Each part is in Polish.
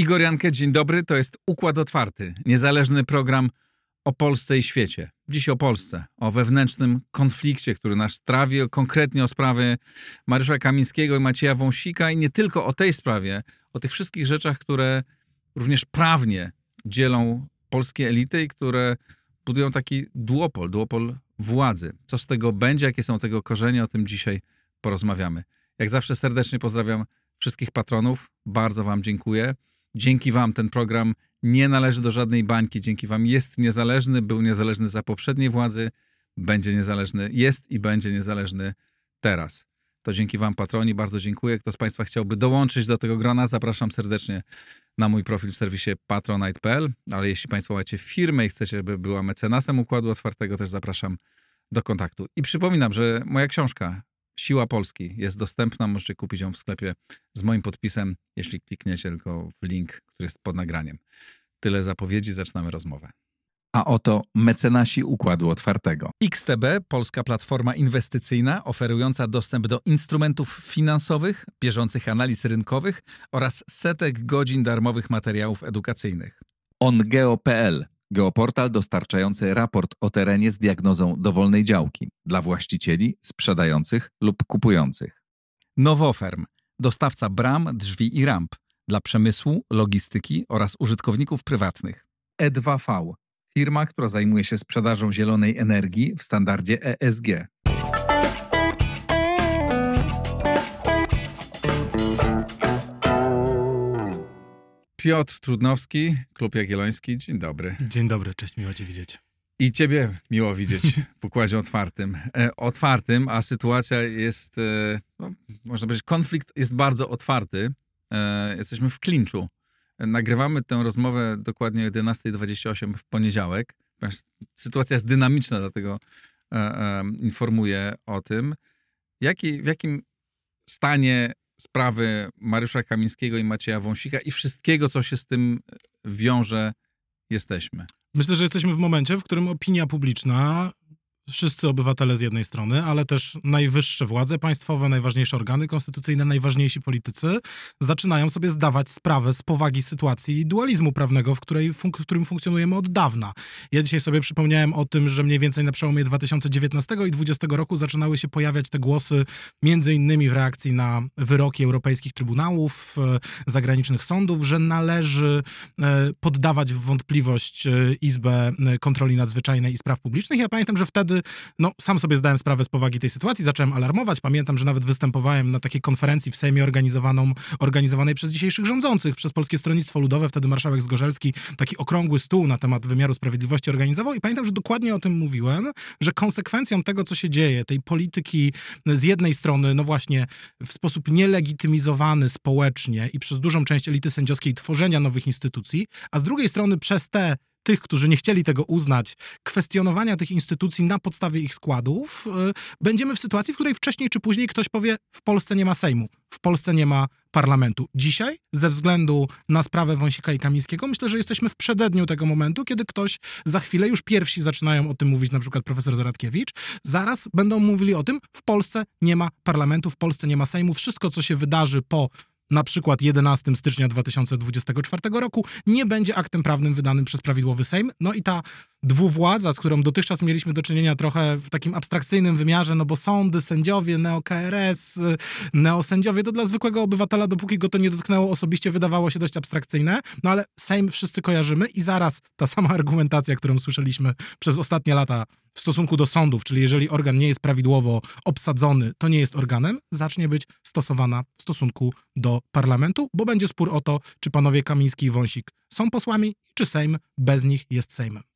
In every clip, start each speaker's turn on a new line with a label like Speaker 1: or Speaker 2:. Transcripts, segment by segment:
Speaker 1: Igor Jankę, dzień dobry. To jest Układ Otwarty, niezależny program o Polsce i świecie. Dziś o Polsce, o wewnętrznym konflikcie, który nas trawi, konkretnie o sprawie Mariusza Kamińskiego i Macieja Wąsika i nie tylko o tej sprawie, o tych wszystkich rzeczach, które również prawnie dzielą polskie elity i które budują taki duopol, duopol władzy. Co z tego będzie, jakie są tego korzenie, o tym dzisiaj porozmawiamy. Jak zawsze serdecznie pozdrawiam wszystkich patronów, bardzo Wam dziękuję. Dzięki Wam ten program nie należy do żadnej bańki. Dzięki Wam jest niezależny, był niezależny za poprzedniej władzy, będzie niezależny, jest i będzie niezależny teraz. To dzięki Wam, patroni, bardzo dziękuję. Kto z Państwa chciałby dołączyć do tego grona, zapraszam serdecznie na mój profil w serwisie patronite.pl. Ale jeśli Państwo macie firmę i chcecie, by była mecenasem Układu Otwartego, też zapraszam do kontaktu. I przypominam, że moja książka Siła Polski jest dostępna, możecie kupić ją w sklepie z moim podpisem, jeśli klikniecie tylko w link, który jest pod nagraniem. Tyle zapowiedzi, zaczynamy rozmowę.
Speaker 2: A oto mecenasi Układu Otwartego.
Speaker 1: XTB, polska platforma inwestycyjna oferująca dostęp do instrumentów finansowych, bieżących analiz rynkowych oraz setek godzin darmowych materiałów edukacyjnych.
Speaker 2: OnGeo.pl Geoportal dostarczający raport o terenie z diagnozą dowolnej działki dla właścicieli, sprzedających lub kupujących.
Speaker 1: Nowoferm, dostawca bram, drzwi i ramp dla przemysłu, logistyki oraz użytkowników prywatnych.
Speaker 2: E2V, firma, która zajmuje się sprzedażą zielonej energii w standardzie ESG.
Speaker 1: Piotr Trudnowski, Klub Jagielloński. Dzień dobry.
Speaker 3: Dzień dobry, cześć, miło Cię widzieć.
Speaker 1: I Ciebie miło widzieć w układzie otwartym. E, otwartym, a sytuacja jest, e, no, można powiedzieć, konflikt jest bardzo otwarty. E, jesteśmy w klinczu. Nagrywamy tę rozmowę dokładnie o 11.28 w poniedziałek. Sytuacja jest dynamiczna, dlatego e, e, informuję o tym. Jaki, w jakim stanie sprawy Mariusza Kamińskiego i Macieja Wąsika i wszystkiego, co się z tym wiąże, jesteśmy?
Speaker 3: Myślę, że jesteśmy w momencie, w którym opinia publiczna wszyscy obywatele z jednej strony, ale też najwyższe władze państwowe, najważniejsze organy konstytucyjne, najważniejsi politycy zaczynają sobie zdawać sprawę z powagi sytuacji dualizmu prawnego, w, której fun którym funkcjonujemy od dawna. Ja dzisiaj sobie przypomniałem o tym, że mniej więcej na przełomie 2019 i 2020 roku zaczynały się pojawiać te głosy, między innymi w reakcji na wyroki europejskich trybunałów, e, zagranicznych sądów, że należy e, poddawać w wątpliwość e, Izbę Kontroli Nadzwyczajnej i Spraw Publicznych. Ja pamiętam, że wtedy no, sam sobie zdałem sprawę z powagi tej sytuacji, zacząłem alarmować. Pamiętam, że nawet występowałem na takiej konferencji w Sejmie organizowaną, organizowanej przez dzisiejszych rządzących, przez Polskie Stronnictwo Ludowe, wtedy marszałek Zgorzelski, taki okrągły stół na temat wymiaru sprawiedliwości organizował i pamiętam, że dokładnie o tym mówiłem, że konsekwencją tego, co się dzieje, tej polityki z jednej strony, no właśnie w sposób nielegitymizowany społecznie i przez dużą część elity sędziowskiej tworzenia nowych instytucji, a z drugiej strony przez te tych, którzy nie chcieli tego uznać, kwestionowania tych instytucji na podstawie ich składów, y, będziemy w sytuacji, w której wcześniej czy później ktoś powie, w Polsce nie ma Sejmu, w Polsce nie ma parlamentu. Dzisiaj, ze względu na sprawę Wąsika i Kamińskiego, myślę, że jesteśmy w przededniu tego momentu, kiedy ktoś za chwilę, już pierwsi zaczynają o tym mówić, na przykład profesor Zaradkiewicz, zaraz będą mówili o tym, w Polsce nie ma parlamentu, w Polsce nie ma Sejmu. Wszystko, co się wydarzy po na przykład 11 stycznia 2024 roku, nie będzie aktem prawnym wydanym przez prawidłowy Sejm. No i ta dwuwładza, z którą dotychczas mieliśmy do czynienia trochę w takim abstrakcyjnym wymiarze, no bo sądy, sędziowie, neo-KRS, neosędziowie, to dla zwykłego obywatela, dopóki go to nie dotknęło osobiście, wydawało się dość abstrakcyjne, no ale Sejm wszyscy kojarzymy i zaraz ta sama argumentacja, którą słyszeliśmy przez ostatnie lata w stosunku do sądów, czyli jeżeli organ nie jest prawidłowo obsadzony, to nie jest organem, zacznie być stosowana w stosunku do parlamentu, bo będzie spór o to, czy panowie Kamiński i Wąsik są posłami, czy Sejm bez nich jest Sejmem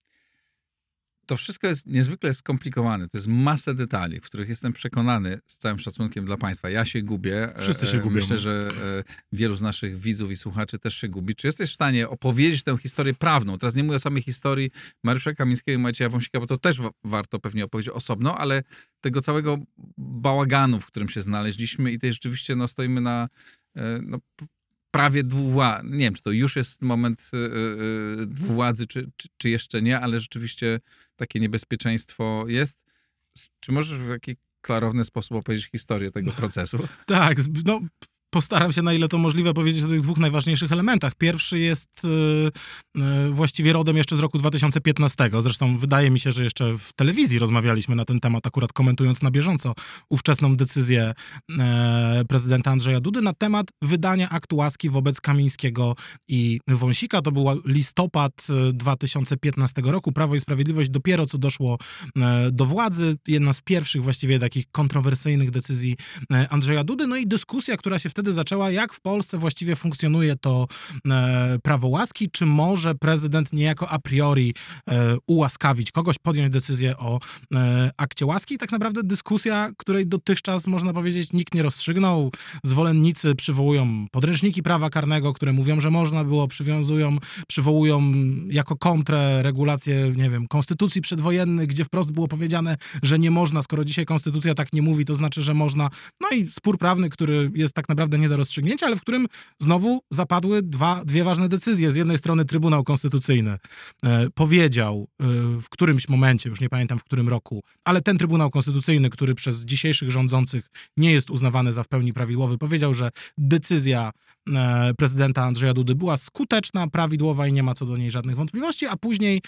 Speaker 1: to wszystko jest niezwykle skomplikowane. To jest masa detali, w których jestem przekonany, z całym szacunkiem dla Państwa, ja się gubię.
Speaker 3: Wszyscy się e, gubią.
Speaker 1: Myślę, że e, wielu z naszych widzów i słuchaczy też się gubi. Czy jesteś w stanie opowiedzieć tę historię prawną? Teraz nie mówię o samej historii Mariusza Kamińskiego i Macieja Wąsika, bo to też warto pewnie opowiedzieć osobno, ale tego całego bałaganu, w którym się znaleźliśmy i tej rzeczywiście no, stoimy na, e, no, prawie dwuwładzy. Nie wiem, czy to już jest moment y, y, dwuwładzy, czy, czy, czy jeszcze nie, ale rzeczywiście takie niebezpieczeństwo jest. Czy możesz w jakiś klarowny sposób opowiedzieć historię tego procesu?
Speaker 3: Tak, no postaram się na ile to możliwe powiedzieć o tych dwóch najważniejszych elementach. Pierwszy jest yy, yy, właściwie rodem jeszcze z roku 2015. Zresztą wydaje mi się, że jeszcze w telewizji rozmawialiśmy na ten temat, akurat komentując na bieżąco ówczesną decyzję yy, prezydenta Andrzeja Dudy na temat wydania aktu łaski wobec Kamińskiego i Wąsika. To był listopad 2015 roku. Prawo i Sprawiedliwość dopiero co doszło do władzy. Jedna z pierwszych właściwie takich kontrowersyjnych decyzji Andrzeja Dudy. No i dyskusja, która się wtedy wtedy zaczęła, jak w Polsce właściwie funkcjonuje to e, prawo łaski, czy może prezydent niejako a priori e, ułaskawić kogoś, podjąć decyzję o e, akcie łaski. I tak naprawdę dyskusja, której dotychczas, można powiedzieć, nikt nie rozstrzygnął. Zwolennicy przywołują podręczniki prawa karnego, które mówią, że można było, przywiązują, przywołują jako kontrę regulacje, nie wiem, konstytucji przedwojennych, gdzie wprost było powiedziane, że nie można, skoro dzisiaj konstytucja tak nie mówi, to znaczy, że można. No i spór prawny, który jest tak naprawdę naprawdę nie do rozstrzygnięcia, ale w którym znowu zapadły dwa, dwie ważne decyzje. Z jednej strony Trybunał Konstytucyjny e, powiedział e, w którymś momencie, już nie pamiętam w którym roku, ale ten Trybunał Konstytucyjny, który przez dzisiejszych rządzących nie jest uznawany za w pełni prawidłowy, powiedział, że decyzja e, prezydenta Andrzeja Dudy była skuteczna, prawidłowa i nie ma co do niej żadnych wątpliwości, a później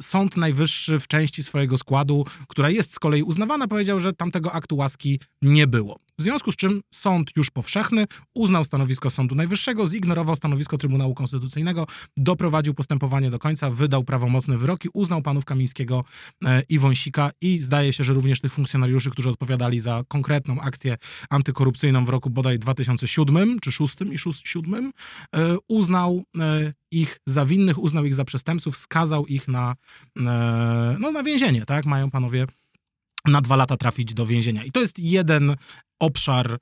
Speaker 3: Sąd Najwyższy w części swojego składu, która jest z kolei uznawana, powiedział, że tamtego aktu łaski nie było. W związku z czym sąd już powszechny uznał stanowisko Sądu Najwyższego, zignorował stanowisko Trybunału Konstytucyjnego, doprowadził postępowanie do końca, wydał prawomocne wyroki, uznał panów Kamińskiego e, i Wąsika i zdaje się, że również tych funkcjonariuszy, którzy odpowiadali za konkretną akcję antykorupcyjną w roku bodaj 2007 czy 6 i 2007, e, uznał e, ich za winnych, uznał ich za przestępców, skazał ich na, no, na więzienie, tak? Mają panowie na dwa lata trafić do więzienia. I to jest jeden obszar, e,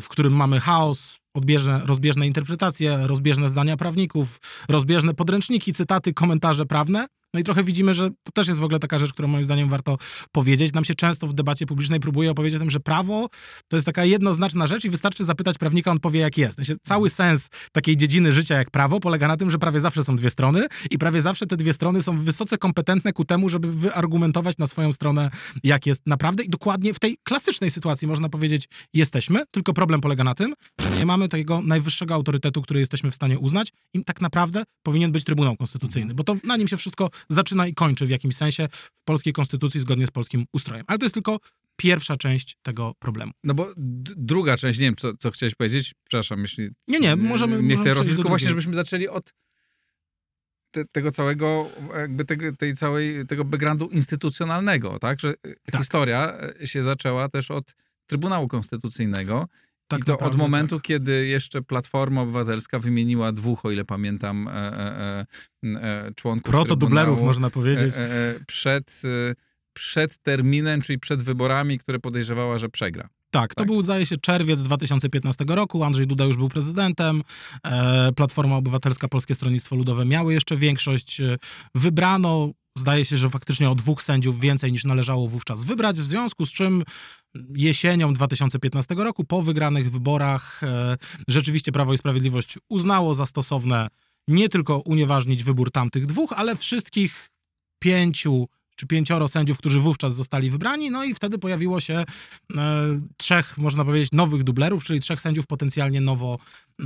Speaker 3: w którym mamy chaos, odbieżne, rozbieżne interpretacje, rozbieżne zdania prawników, rozbieżne podręczniki, cytaty, komentarze prawne. No i trochę widzimy, że to też jest w ogóle taka rzecz, którą moim zdaniem warto powiedzieć. Nam się często w debacie publicznej próbuje opowiedzieć o tym, że prawo to jest taka jednoznaczna rzecz i wystarczy zapytać prawnika, on powie jak jest. Cały sens takiej dziedziny życia jak prawo polega na tym, że prawie zawsze są dwie strony i prawie zawsze te dwie strony są wysoce kompetentne ku temu, żeby wyargumentować na swoją stronę jak jest naprawdę i dokładnie w tej klasycznej sytuacji można powiedzieć jesteśmy, tylko problem polega na tym, że nie mamy takiego najwyższego autorytetu, który jesteśmy w stanie uznać i tak naprawdę powinien być Trybunał Konstytucyjny, bo to na nim się wszystko zaczyna i kończy w jakimś sensie w polskiej konstytucji zgodnie z polskim ustrojem. Ale to jest tylko pierwsza część tego problemu.
Speaker 1: No bo druga część, nie wiem, co, co chciałeś powiedzieć, przepraszam, jeśli...
Speaker 3: Nie, nie, możemy...
Speaker 1: Nie chcę rozbić, tylko właśnie, żebyśmy zaczęli od te, tego całego, jakby tego, tej całej, tego backgroundu instytucjonalnego, tak? Że tak. historia się zaczęła też od Trybunału Konstytucyjnego tak I to od momentu, tak. kiedy jeszcze Platforma Obywatelska wymieniła dwóch, o ile pamiętam, e, e, e, e członków
Speaker 3: Protodublerów, można powiedzieć. E,
Speaker 1: e, przed, przed terminem, czyli przed wyborami, które podejrzewała, że przegra.
Speaker 3: Tak, to tak. był, zdaje się, czerwiec 2015 roku. Andrzej Duda już był prezydentem. Platforma Obywatelska, Polskie Stronnictwo Ludowe miały jeszcze większość. Wybrano Zdaje się, że faktycznie o dwóch sędziów więcej niż należało wówczas wybrać, w związku z czym jesienią 2015 roku, po wygranych wyborach, e, rzeczywiście Prawo i Sprawiedliwość uznało za stosowne nie tylko unieważnić wybór tamtych dwóch, ale wszystkich pięciu czy pięcioro sędziów, którzy wówczas zostali wybrani, no i wtedy pojawiło się e, trzech, można powiedzieć, nowych dublerów, czyli trzech sędziów potencjalnie nowo e,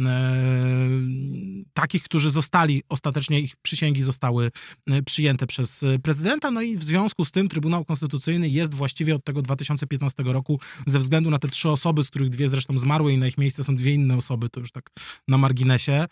Speaker 3: takich, którzy zostali, ostatecznie ich przysięgi zostały e, przyjęte przez prezydenta, no i w związku z tym Trybunał Konstytucyjny jest właściwie od tego 2015 roku, ze względu na te trzy osoby, z których dwie zresztą zmarły i na ich miejsce są dwie inne osoby, to już tak na marginesie,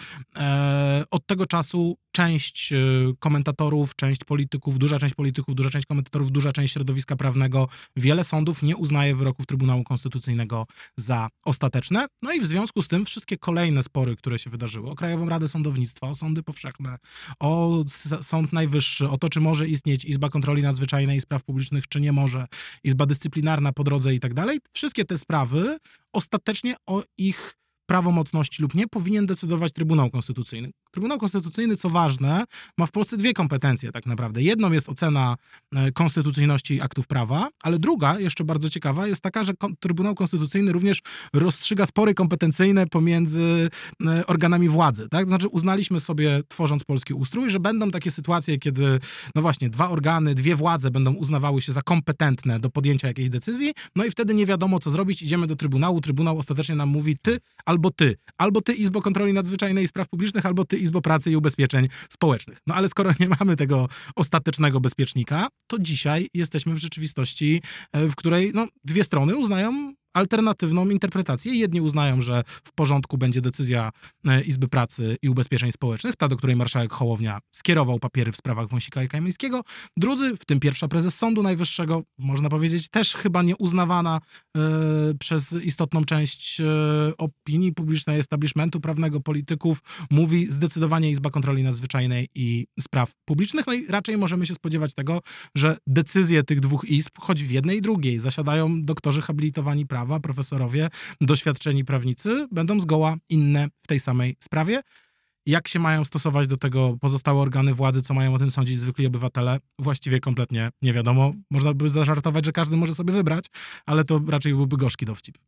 Speaker 3: od tego czasu część komentatorów, część polityków, duża część polityków, duża część komentatorów, duża część środowiska prawnego, wiele sądów nie uznaje wyroków Trybunału Konstytucyjnego za ostateczne. No i w związku z tym wszystkie kolejne spory, które się wydarzyły, o Krajową Radę Sądownictwa, o sądy powszechne, o Sąd Najwyższy, o to, czy może istnieć Izba Kontroli Nadzwyczajnej i Spraw Publicznych, czy nie może, Izba Dyscyplinarna po drodze i tak dalej, wszystkie te sprawy ostatecznie o ich prawomocności lub nie, powinien decydować Trybunał Konstytucyjny. Trybunał Konstytucyjny, co ważne, ma w Polsce dwie kompetencje tak naprawdę. Jedną jest ocena e, konstytucyjności aktów prawa, ale druga, jeszcze bardzo ciekawa, jest taka, że Trybunał Konstytucyjny również rozstrzyga spory kompetencyjne pomiędzy e, organami władzy. Tak? Znaczy uznaliśmy sobie, tworząc polski ustrój, że będą takie sytuacje, kiedy no właśnie dwa organy, dwie władze będą uznawały się za kompetentne do podjęcia jakiejś decyzji, no i wtedy nie wiadomo, co zrobić, idziemy do Trybunału, Trybunał ostatecznie nam mówi ty albo ty, albo ty Izbo Kontroli Nadzwyczajnej i Spraw Publicznych, albo ty Izbo Pracy i Ubezpieczeń Społecznych. No ale skoro nie mamy tego ostatecznego bezpiecznika, to dzisiaj jesteśmy w rzeczywistości, e, w której no, dwie strony uznają alternatywną interpretację. Jedni uznają, że w porządku będzie decyzja e, Izby Pracy i Ubezpieczeń Społecznych, ta, do której marszałek Hołownia skierował papiery w sprawach Wąsika i Kamińskiego. Drudzy, w tym pierwsza prezes Sądu Najwyższego, można powiedzieć, też chyba nieuznawana e, przez istotną część e, opinii publicznej, establishmentu prawnego, polityków, mówi zdecydowanie Izba Kontroli Nadzwyczajnej i Spraw Publicznych. No i raczej możemy się spodziewać tego, że decyzje tych dwóch izb, choć w jednej i drugiej, zasiadają doktorzy habilitowani prawa, profesorowie, doświadczeni prawnicy będą zgoła inne w tej samej sprawie. Jak się mają stosować do tego pozostałe organy władzy, co mają o tym sądzić zwykli obywatele, właściwie kompletnie nie wiadomo. Można by zażartować, że każdy może sobie wybrać, ale to raczej byłby gorzki dowcip.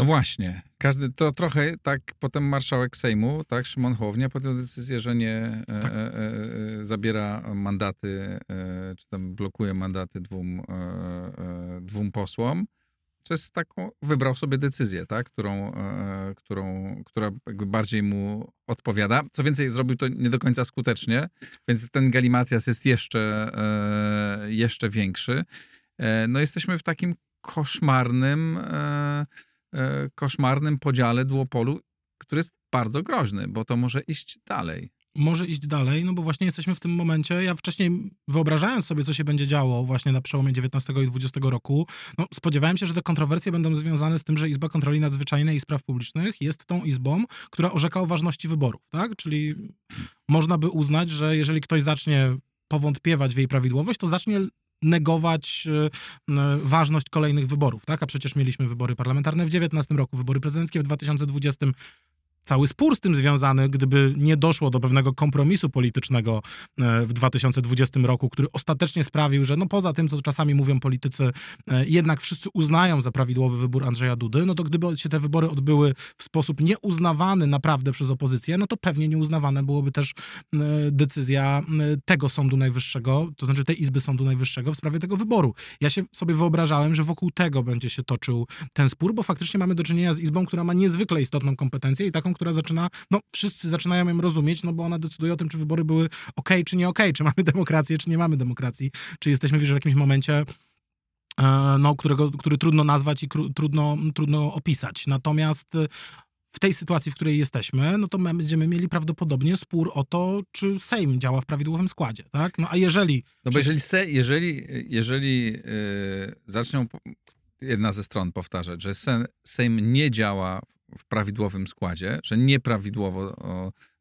Speaker 1: No właśnie, każdy to trochę tak potem marszałek Sejmu, tak, Szymon Hołownia podjął decyzję, że nie e, tak. e, e, zabiera mandaty, e, czy tam blokuje mandaty dwóm, e, e, dwóm posłom. To jest taką, wybrał sobie decyzję, tak, którą, którą, która jakby bardziej mu odpowiada. Co więcej, zrobił to nie do końca skutecznie, więc ten galimatias jest jeszcze, jeszcze większy. No jesteśmy w takim koszmarnym E, koszmarnym podziale duopolu, który jest bardzo groźny, bo to może iść dalej
Speaker 3: może iść dalej, no bo właśnie jesteśmy w tym momencie. Ja wcześniej wyobrażając sobie, co się będzie działo właśnie na przełomie 19 i 20 roku, no spodziewałem się, że te kontrowersje będą związane z tym, że Izba Kontroli Nadzwyczajnej i Spraw Publicznych jest tą izbą, która orzeka o ważności wyborów, tak? Czyli można by uznać, że jeżeli ktoś zacznie powątpiewać w jej prawidłowość, to zacznie negować e, e, ważność kolejnych wyborów, tak? A przecież mieliśmy wybory parlamentarne w 2019 roku, wybory prezydenckie w 2020 cały spór z tym związany, gdyby nie doszło do pewnego kompromisu politycznego e, w 2020 roku, który ostatecznie sprawił, że no poza tym, co czasami mówią politycy, e, jednak wszyscy uznają za prawidłowy wybór Andrzeja Dudy, no to gdyby się te wybory odbyły w sposób nieuznawany naprawdę przez opozycję, no to pewnie nieuznawane byłoby też e, decyzja tego Sądu Najwyższego, to znaczy tej Izby Sądu Najwyższego w sprawie tego wyboru. Ja się sobie wyobrażałem, że wokół tego będzie się toczył ten spór, bo faktycznie mamy do czynienia z Izbą, która ma niezwykle istotną kompetencję i taką, która zaczyna, no wszyscy zaczynają ją rozumieć, no bo ona decyduje o tym, czy wybory były ok, czy nie ok, czy mamy demokrację, czy nie mamy demokracji, czy jesteśmy w jakimś momencie e, no, którego, który trudno nazwać i trudno, trudno opisać. Natomiast e, w tej sytuacji, w której jesteśmy, no to my będziemy mieli prawdopodobnie spór o to, czy Sejm działa w prawidłowym składzie, tak? No a jeżeli...
Speaker 1: No bo jeżeli, se, jeżeli, jeżeli yy, zaczną jedna ze stron powtarzać, że Sejm nie działa w prawidłowym składzie, że nieprawidłowo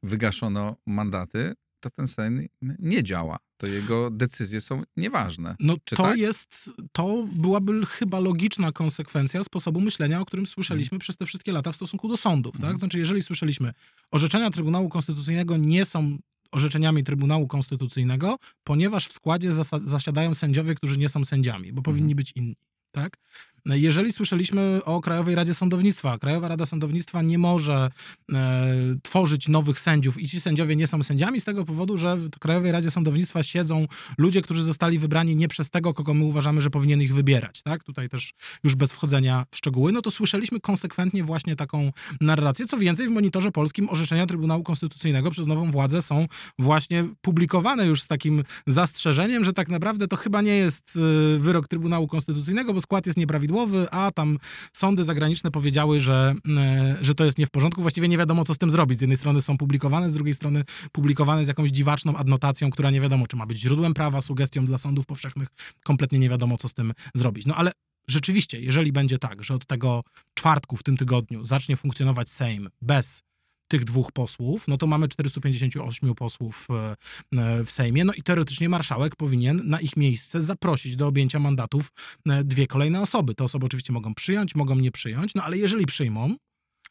Speaker 1: wygaszono mandaty, to ten Sejm nie działa. To jego decyzje są nieważne.
Speaker 3: No
Speaker 1: Czy
Speaker 3: to
Speaker 1: tak?
Speaker 3: jest, to byłaby chyba logiczna konsekwencja sposobu myślenia, o którym słyszeliśmy hmm. przez te wszystkie lata w stosunku do sądów. Tak? Hmm. Znaczy, jeżeli słyszeliśmy, orzeczenia Trybunału Konstytucyjnego nie są orzeczeniami Trybunału Konstytucyjnego, ponieważ w składzie zasiadają sędziowie, którzy nie są sędziami, bo powinni hmm. być inni. Tak? No jeżeli słyszeliśmy o Krajowej Radzie Sądownictwa, Krajowa Rada Sądownictwa nie może e, tworzyć nowych sędziów i ci sędziowie nie są sędziami z tego powodu, że w Krajowej Radzie Sądownictwa siedzą ludzie, którzy zostali wybrani nie przez tego, kogo my uważamy, że powinien ich wybierać, tak? Tutaj też już bez wchodzenia w szczegóły, no to słyszeliśmy konsekwentnie właśnie taką narrację. Co więcej, w monitorze polskim orzeczenia Trybunału Konstytucyjnego przez nową władzę są właśnie publikowane już z takim zastrzeżeniem, że tak naprawdę to chyba nie jest e, wyrok Trybunału Konstytucyjnego, bo skład jest nieprawidłowy, a tam sądy zagraniczne powiedziały, że, e, że to jest nie w porządku. Właściwie nie wiadomo, co z tym zrobić. Z jednej strony są publikowane, z drugiej strony publikowane z jakąś dziwaczną adnotacją, która nie wiadomo, czy ma być źródłem prawa, sugestią dla sądów powszechnych. Kompletnie nie wiadomo, co z tym zrobić. No ale rzeczywiście, jeżeli będzie tak, że od tego czwartku w tym tygodniu zacznie funkcjonować Sejm bez tych dwóch posłów, no to mamy 458 posłów e, e, w Sejmie, no i teoretycznie marszałek powinien na ich miejsce zaprosić do objęcia mandatów e, dwie kolejne osoby. Te osoby oczywiście mogą przyjąć, mogą nie przyjąć, no ale jeżeli przyjmą,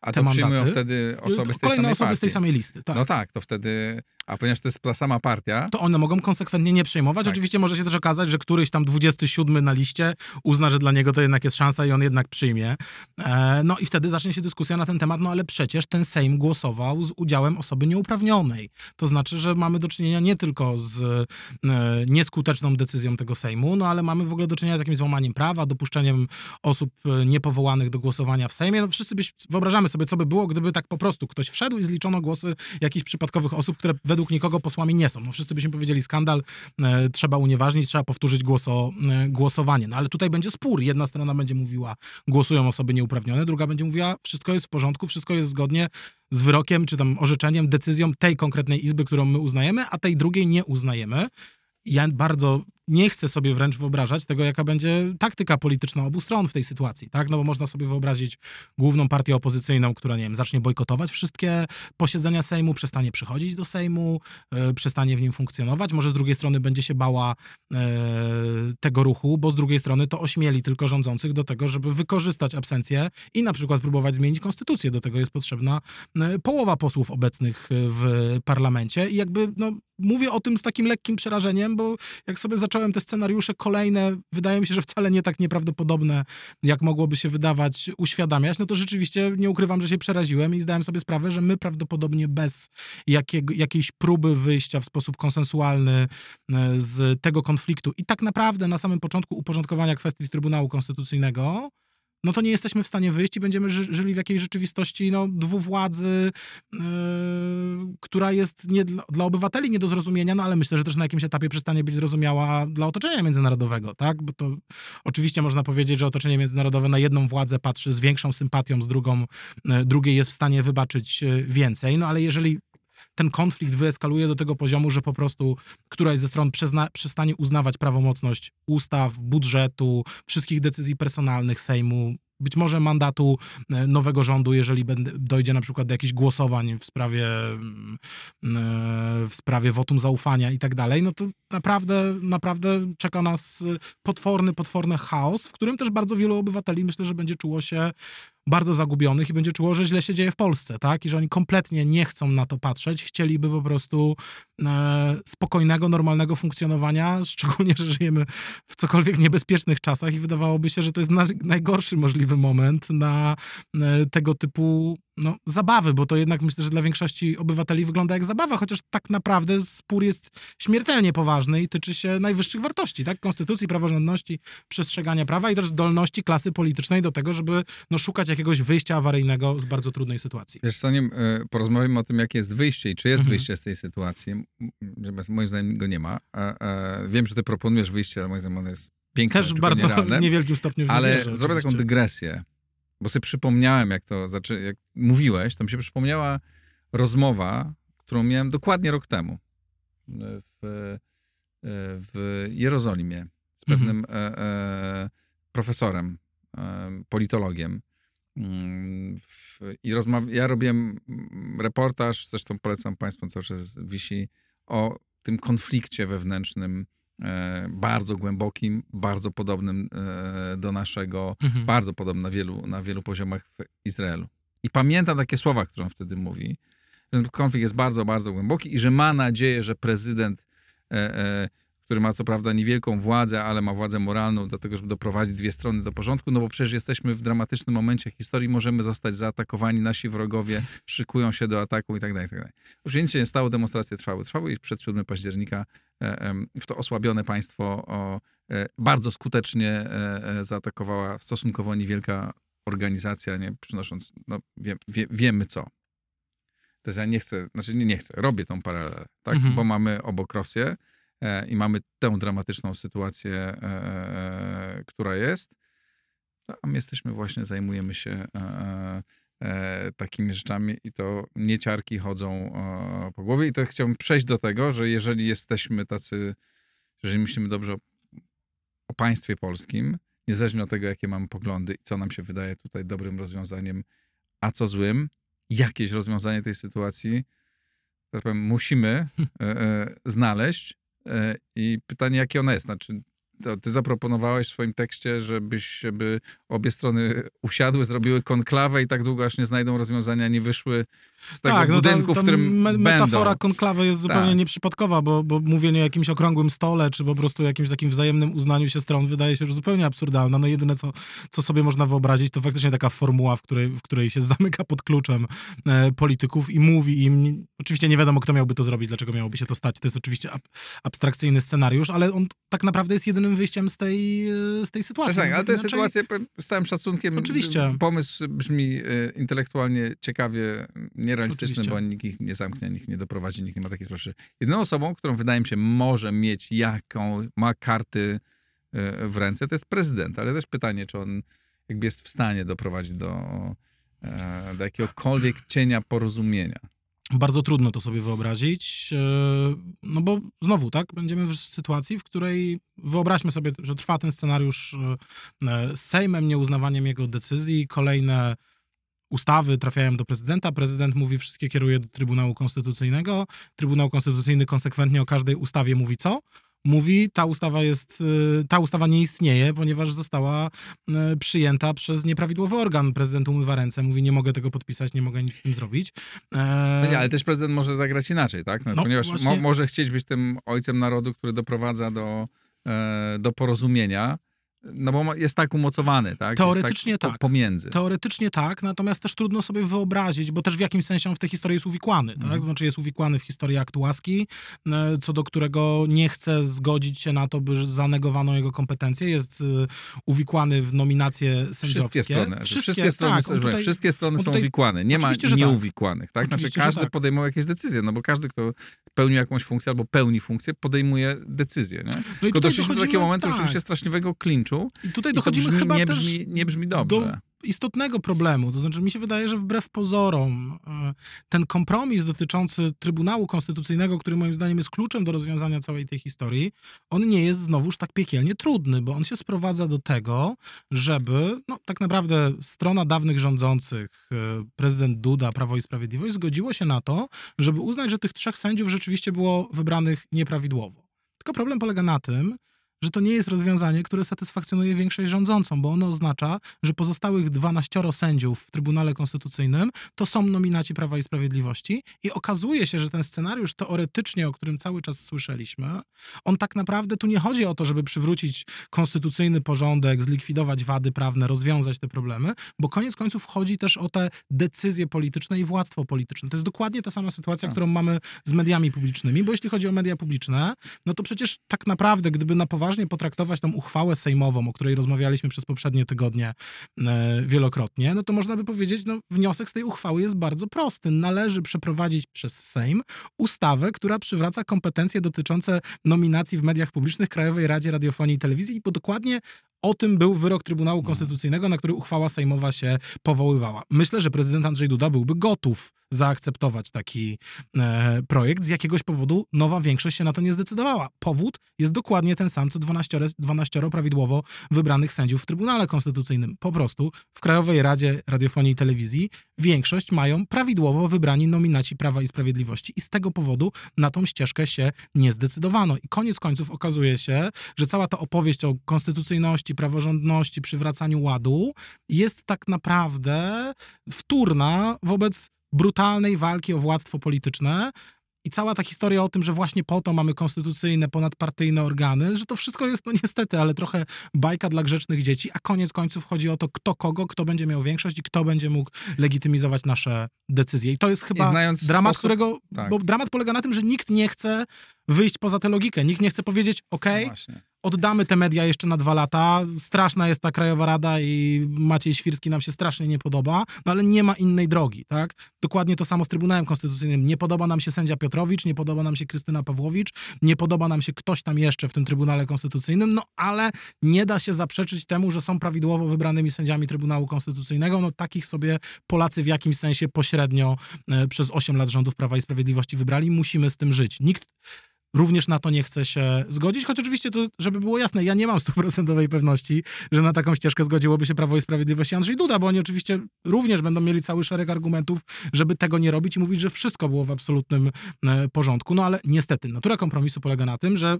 Speaker 1: A to przyjmują
Speaker 3: mandaty.
Speaker 1: wtedy osoby z tej samej
Speaker 3: osoby
Speaker 1: partii.
Speaker 3: z tej samej listy, tak.
Speaker 1: No tak, to wtedy, a ponieważ to jest ta sama partia,
Speaker 3: to one mogą konsekwentnie nie przejmować.
Speaker 1: Tak.
Speaker 3: Oczywiście może się też okazać, że któryś tam 27 na liście uzna, że dla niego to jednak jest szansa i on jednak przyjmie. E, no i wtedy zacznie się dyskusja na ten temat, no ale przecież ten Sejm głosował z udziałem osoby nieuprawnionej. To znaczy, że mamy do czynienia nie tylko z e, nieskuteczną decyzją tego Sejmu, no ale mamy w ogóle do czynienia z jakimś złamaniem prawa, dopuszczeniem osób e, niepowołanych do głosowania w Sejmie. No wszyscy byś, wyobrażamy sobie, co by było, gdyby tak po prostu ktoś wszedł i zliczono głosy jakichś przypadkowych osób, które według nikogo posłami nie są. No wszyscy byśmy powiedzieli skandal, e, trzeba unieważnić, trzeba powtórzyć głoso, e, głosowanie. No ale tutaj będzie spór. Jedna strona będzie mówiła, głosują osoby nieuprawnione, druga będzie mówiła, wszystko jest w porządku, wszystko jest zgodnie z wyrokiem, czy tam orzeczeniem, decyzją tej konkretnej izby, którą my uznajemy, a tej drugiej nie uznajemy. Ja bardzo nie chcę sobie wręcz wyobrażać tego, jaka będzie taktyka polityczna obu stron w tej sytuacji, tak? No bo można sobie wyobrazić główną partię opozycyjną, która, nie wiem, zacznie bojkotować wszystkie posiedzenia Sejmu, przestanie przychodzić do Sejmu, e, przestanie w nim funkcjonować. Może z drugiej strony będzie się bała e, tego ruchu, bo z drugiej strony to ośmieli tylko rządzących do tego, żeby wykorzystać absencję i na przykład próbować zmienić konstytucję. Do tego jest potrzebna e, połowa posłów obecnych w parlamencie i jakby, no, mówię o tym z takim lekkim przerażeniem, bo jak sobie zacząłem te scenariusze kolejne, wydaje mi się, że wcale nie tak nieprawdopodobne, jak mogłoby się wydawać, uświadamiać, no to rzeczywiście nie ukrywam, że się przeraziłem i zdałem sobie sprawę, że my prawdopodobnie bez jakiego, jakiejś próby wyjścia w sposób konsensualny e, z tego konfliktu i tak naprawdę na samym początku uporządkowania kwestii Trybunału Konstytucyjnego, no to nie jesteśmy w stanie wyjść i będziemy ży żyli w jakiejś rzeczywistości no, dwuwładzy, yy, która jest nie dla, dla obywateli nie do zrozumienia, no ale myślę, że też na jakimś etapie przestanie być zrozumiała dla otoczenia międzynarodowego, tak? Bo to oczywiście można powiedzieć, że otoczenie międzynarodowe na jedną władzę patrzy z większą sympatią, z drugą, yy, drugiej jest w stanie wybaczyć yy, więcej, no ale jeżeli ten konflikt wyeskaluje do tego poziomu, że po prostu któraś ze stron przezna, przestanie uznawać prawomocność ustaw, budżetu, wszystkich decyzji personalnych Sejmu, być może mandatu e, nowego rządu, jeżeli dojdzie na przykład do jakichś głosowań w sprawie, mm, e, w sprawie wotum zaufania i tak dalej, no to naprawdę, naprawdę czeka nas potworny, potworny chaos, w którym też bardzo wielu obywateli myślę, że będzie czuło się bardzo zagubionych i będzie czuło, że źle się dzieje w Polsce, tak? I że oni kompletnie nie chcą na to patrzeć, chcieliby po prostu e, spokojnego, normalnego funkcjonowania, szczególnie, że żyjemy w cokolwiek niebezpiecznych czasach i wydawałoby się, że to jest na, najgorszy możliwy moment na e, tego typu no, zabawy, bo to jednak myślę, że dla większości obywateli wygląda jak zabawa, chociaż tak naprawdę spór jest śmiertelnie poważny i tyczy się najwyższych wartości, tak? Konstytucji, praworządności, przestrzegania prawa i też zdolności klasy politycznej do tego, żeby no, szukać jakiegoś wyjścia awaryjnego z bardzo trudnej sytuacji.
Speaker 1: Wiesz, zanim y, porozmawiamy o tym, jakie jest wyjście i czy jest
Speaker 3: Mhm.
Speaker 1: wyjście z tej sytuacji, moim zdaniem go nie ma. E, e, wiem, że ty proponujesz wyjście, ale moim zdaniem ono jest piękne,
Speaker 3: Też w
Speaker 1: tylko
Speaker 3: bardzo
Speaker 1: nierealne.
Speaker 3: niewielkim stopniu
Speaker 1: Ale
Speaker 3: wierzę,
Speaker 1: zrobię taką
Speaker 3: oczywiście.
Speaker 1: dygresję, bo sobie przypomniałem, jak to zaczę... jak mówiłeś, to mi się przypomniała rozmowa, którą miałem dokładnie rok temu w, e, w Jerozolimie z
Speaker 3: Mhm.
Speaker 1: pewnym e, e, profesorem, e, politologiem. Mm, W, I rozmawia, ja robiłem reportaż, zresztą polecam Państwu, cały czas wisi, o tym konflikcie wewnętrznym, e, bardzo głębokim, bardzo podobnym e, do naszego,
Speaker 3: Mhm.
Speaker 1: bardzo podobnym na wielu, na wielu poziomach w Izraelu. I pamiętam takie słowa, które on wtedy mówi, że ten konflikt jest bardzo, bardzo głęboki i że ma nadzieję, że prezydent, e, e, który ma co prawda niewielką władzę, ale ma władzę moralną do tego, żeby doprowadzić dwie strony do porządku, no bo przecież jesteśmy w dramatycznym momencie historii, możemy zostać zaatakowani, nasi wrogowie szykują się do ataku i tak dalej, i tak dalej. Już nic się nie stało, demonstracje trwały, trwały i przed 7 października e, w to osłabione państwo e, bardzo skutecznie e, zaatakowała stosunkowo niewielka organizacja, nie przynosząc, no wie, wie, wiemy co. To jest, ja nie chcę, znaczy nie, nie chcę, robię tą paralelę, tak?
Speaker 3: Mhm.
Speaker 1: Bo mamy obok Rosję i mamy tę dramatyczną sytuację, e, e, która jest, a my jesteśmy właśnie, zajmujemy się e, e, takimi rzeczami i to nieciarki chodzą e, po głowie i to chciałbym przejść do tego, że jeżeli jesteśmy tacy, jeżeli myślimy dobrze o, państwie polskim, niezależnie od tego, jakie mamy poglądy i co nam się wydaje tutaj dobrym rozwiązaniem, a co złym, jakieś rozwiązanie tej sytuacji, tak powiem, musimy e, e, znaleźć. E, I pytanie, jakie ono jest? Znaczy, to ty zaproponowałeś w swoim tekście, żebyś, żeby obie strony usiadły, zrobiły konklawę i tak długo, aż nie znajdą rozwiązania, nie wyszły z tego
Speaker 3: tak,
Speaker 1: budynku,
Speaker 3: no ta, ta
Speaker 1: w którym
Speaker 3: me- Metafora
Speaker 1: będą.
Speaker 3: konklawy jest zupełnie
Speaker 1: Tak.
Speaker 3: nieprzypadkowa, bo, bo mówienie o jakimś okrągłym stole, czy po prostu jakimś takim wzajemnym uznaniu się stron wydaje się już zupełnie absurdalna. No jedyne, co, co sobie można wyobrazić, to faktycznie taka formuła, w której, w której się zamyka pod kluczem e, polityków i mówi im, oczywiście nie wiadomo, kto miałby to zrobić, dlaczego miałoby się to stać, to jest oczywiście ab, abstrakcyjny scenariusz, ale on tak naprawdę jest jedynym wyjściem z tej, e, z tej sytuacji.
Speaker 1: Tak, ale to jest
Speaker 3: Inaczej-
Speaker 1: sytuacja z całym szacunkiem.
Speaker 3: Oczywiście.
Speaker 1: Pomysł brzmi e, intelektualnie ciekawie, nierealistyczny,
Speaker 3: Oczywiście.
Speaker 1: bo nikt ich nie zamknie, nikt nie doprowadzi, nikt nie ma takiej sprawy. Jedyną osobą, którą wydaje mi się może mieć jaką, ma karty e, w ręce, to jest prezydent. Ale też pytanie, czy on jakby jest w stanie doprowadzić do, do jakiegokolwiek cienia porozumienia.
Speaker 3: Bardzo trudno to sobie wyobrazić, e, no bo znowu, tak, będziemy w sytuacji, w której wyobraźmy sobie, że trwa ten scenariusz e, e, z Sejmem, nieuznawaniem jego decyzji, kolejne ustawy trafiają do prezydenta, prezydent mówi wszystkie kieruje do Trybunału Konstytucyjnego, Trybunał Konstytucyjny konsekwentnie o każdej ustawie mówi co? Mówi, ta ustawa jest, e, ta ustawa nie istnieje, ponieważ została e, przyjęta przez nieprawidłowy organ. Prezydent umywa ręce, mówi, nie mogę tego podpisać, nie mogę nic z tym zrobić. E,
Speaker 1: No nie, ale też prezydent może zagrać inaczej, tak? No,
Speaker 3: No,
Speaker 1: ponieważ
Speaker 3: właśnie-
Speaker 1: mo, może chcieć być tym ojcem narodu, który doprowadza do, e, do porozumienia, no bo jest tak umocowany, tak?
Speaker 3: Teoretycznie
Speaker 1: po-
Speaker 3: tak.
Speaker 1: Pomiędzy.
Speaker 3: Teoretycznie tak, natomiast też trudno sobie wyobrazić, bo też w jakimś sensie on w tej historii jest uwikłany, tak?
Speaker 1: Mhm.
Speaker 3: Znaczy jest uwikłany w historię aktu łaski, e, co do którego nie chce zgodzić się na to, by zanegowano jego kompetencje, jest e, uwikłany w nominacje sędziowskie.
Speaker 1: Wszystkie strony. Wszystkie, strony,
Speaker 3: tak,
Speaker 1: są,
Speaker 3: tutaj-
Speaker 1: wszystkie strony
Speaker 3: on
Speaker 1: są
Speaker 3: tutaj-
Speaker 1: uwikłane. Nie ma
Speaker 3: tak.
Speaker 1: nieuwikłanych, tak? Znaczy każdy
Speaker 3: tak.
Speaker 1: podejmował jakieś decyzje, no bo każdy, kto pełni jakąś funkcję albo pełni funkcję, podejmuje decyzję, nie?
Speaker 3: No
Speaker 1: Tylko
Speaker 3: tutaj
Speaker 1: doszliśmy do takiego momentu
Speaker 3: tak,
Speaker 1: rzeczywiście straszliwego klinczu
Speaker 3: I tutaj
Speaker 1: i to
Speaker 3: dochodzimy
Speaker 1: brzmi,
Speaker 3: chyba
Speaker 1: nie,
Speaker 3: też
Speaker 1: brzmi, nie brzmi dobrze.
Speaker 3: do istotnego problemu. To znaczy, mi się wydaje, że wbrew pozorom e, ten kompromis dotyczący Trybunału Konstytucyjnego, który moim zdaniem jest kluczem do rozwiązania całej tej historii, on nie jest znowuż tak piekielnie trudny, bo on się sprowadza do tego, żeby, no tak naprawdę strona dawnych rządzących, e, prezydent Duda, Prawo i Sprawiedliwość, zgodziło się na to, żeby uznać, że tych trzech sędziów rzeczywiście było wybranych nieprawidłowo. Tylko problem polega na tym, że to nie jest rozwiązanie, które satysfakcjonuje większość rządzącą, bo ono oznacza, że pozostałych 12 sędziów w Trybunale Konstytucyjnym to są nominaci Prawa i Sprawiedliwości i okazuje się, że ten scenariusz teoretycznie, o którym cały czas słyszeliśmy, on tak naprawdę tu nie chodzi o to, żeby przywrócić konstytucyjny porządek, zlikwidować wady prawne, rozwiązać te problemy, bo koniec końców chodzi też o te decyzje polityczne i władztwo polityczne. To jest dokładnie ta sama sytuacja,
Speaker 1: Tak.
Speaker 3: którą mamy z mediami publicznymi, bo jeśli chodzi o media publiczne, no to przecież tak naprawdę, gdyby na poważnie potraktować tą uchwałę sejmową, o której rozmawialiśmy przez poprzednie tygodnie e, wielokrotnie, no to można by powiedzieć, no wniosek z tej uchwały jest bardzo prosty. Należy przeprowadzić przez Sejm ustawę, która przywraca kompetencje dotyczące nominacji w mediach publicznych Krajowej Radzie Radiofonii i Telewizji, bo dokładnie o tym był wyrok Trybunału Konstytucyjnego, na który uchwała sejmowa się powoływała. Myślę, że prezydent Andrzej Duda byłby gotów zaakceptować taki e, projekt. Z jakiegoś powodu nowa większość się na to nie zdecydowała. Powód jest dokładnie ten sam, co 12, 12 prawidłowo wybranych sędziów w Trybunale Konstytucyjnym. Po prostu w Krajowej Radzie Radiofonii i Telewizji większość mają prawidłowo wybrani nominaci Prawa i Sprawiedliwości i z tego powodu na tą ścieżkę się nie zdecydowano. I koniec końców okazuje się, że cała ta opowieść o konstytucyjności, praworządności, przywracaniu ładu jest tak naprawdę wtórna wobec brutalnej walki o władztwo polityczne. I cała ta historia o tym, że właśnie po to mamy konstytucyjne, ponadpartyjne organy, że to wszystko jest, no niestety, ale trochę bajka dla grzecznych dzieci, a koniec końców chodzi o to, kto kogo, kto będzie miał większość i kto będzie mógł legitymizować nasze decyzje. I to jest chyba dramat,
Speaker 1: sposób-
Speaker 3: którego.
Speaker 1: tak.
Speaker 3: Bo dramat polega na tym, że nikt nie chce wyjść poza tę logikę. Nikt nie chce powiedzieć, OK,
Speaker 1: No.
Speaker 3: Oddamy te media jeszcze na dwa lata. Straszna jest ta Krajowa Rada i Maciej Świrski nam się strasznie nie podoba, no ale nie ma innej drogi, tak? Dokładnie to samo z Trybunałem Konstytucyjnym. Nie podoba nam się sędzia Piotrowicz, nie podoba nam się Krystyna Pawłowicz, nie podoba nam się ktoś tam jeszcze w tym Trybunale Konstytucyjnym, no ale nie da się zaprzeczyć temu, że są prawidłowo wybranymi sędziami Trybunału Konstytucyjnego. No takich sobie Polacy w jakimś sensie pośrednio e, przez 8 lat rządów Prawa i Sprawiedliwości wybrali. Musimy z tym żyć. Nikt również na to nie chce się zgodzić, choć oczywiście to, żeby było jasne, ja nie mam stuprocentowej pewności, że na taką ścieżkę zgodziłoby się Prawo i Sprawiedliwość i Andrzej Duda, bo oni oczywiście również będą mieli cały szereg argumentów, żeby tego nie robić i mówić, że wszystko było w absolutnym e, porządku. No ale niestety, natura kompromisu polega na tym, że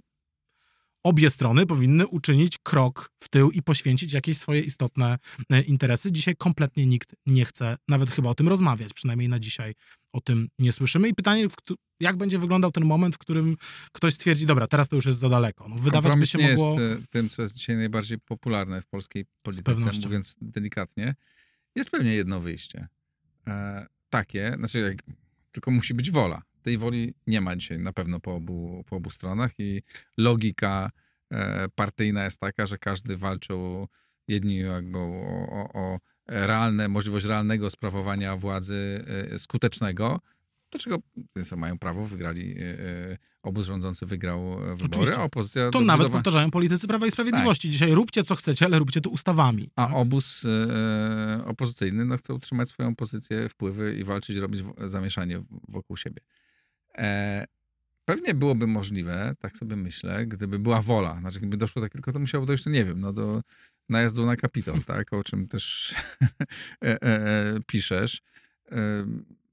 Speaker 3: obie strony powinny uczynić krok w tył i poświęcić jakieś swoje istotne e, interesy. Dzisiaj kompletnie nikt nie chce nawet chyba o tym rozmawiać, przynajmniej na dzisiaj o tym nie słyszymy. I pytanie, jak będzie wyglądał ten moment, w którym ktoś stwierdzi, dobra, teraz to już jest za daleko.
Speaker 1: No, wydawać Kompromis by się nie mogło... jest tym, co jest dzisiaj najbardziej popularne w polskiej polityce, mówiąc delikatnie. Jest pewnie jedno wyjście. E, takie, znaczy jak, tylko musi być wola. Tej woli nie ma dzisiaj na pewno po obu, po obu stronach i logika e, partyjna jest taka, że każdy walczy o jedni jakby o, o, o realne, możliwość realnego sprawowania władzy e, skutecznego, do czego mają prawo, wygrali, yy, obóz rządzący wygrał wybory, Oczywiście. a opozycja...
Speaker 3: To nawet powtarzają politycy Prawa i Sprawiedliwości. Tak. Dzisiaj róbcie co chcecie, ale róbcie to ustawami.
Speaker 1: A tak? obóz opozycyjny no, chce utrzymać swoją pozycję, wpływy i walczyć, robić zamieszanie wokół siebie. E, pewnie byłoby możliwe, tak sobie myślę, gdyby była wola. Znaczy, gdyby doszło tak, tylko to musiało dojść, to nie wiem, no do najazdu na kapitol, tak, o czym też e, e, piszesz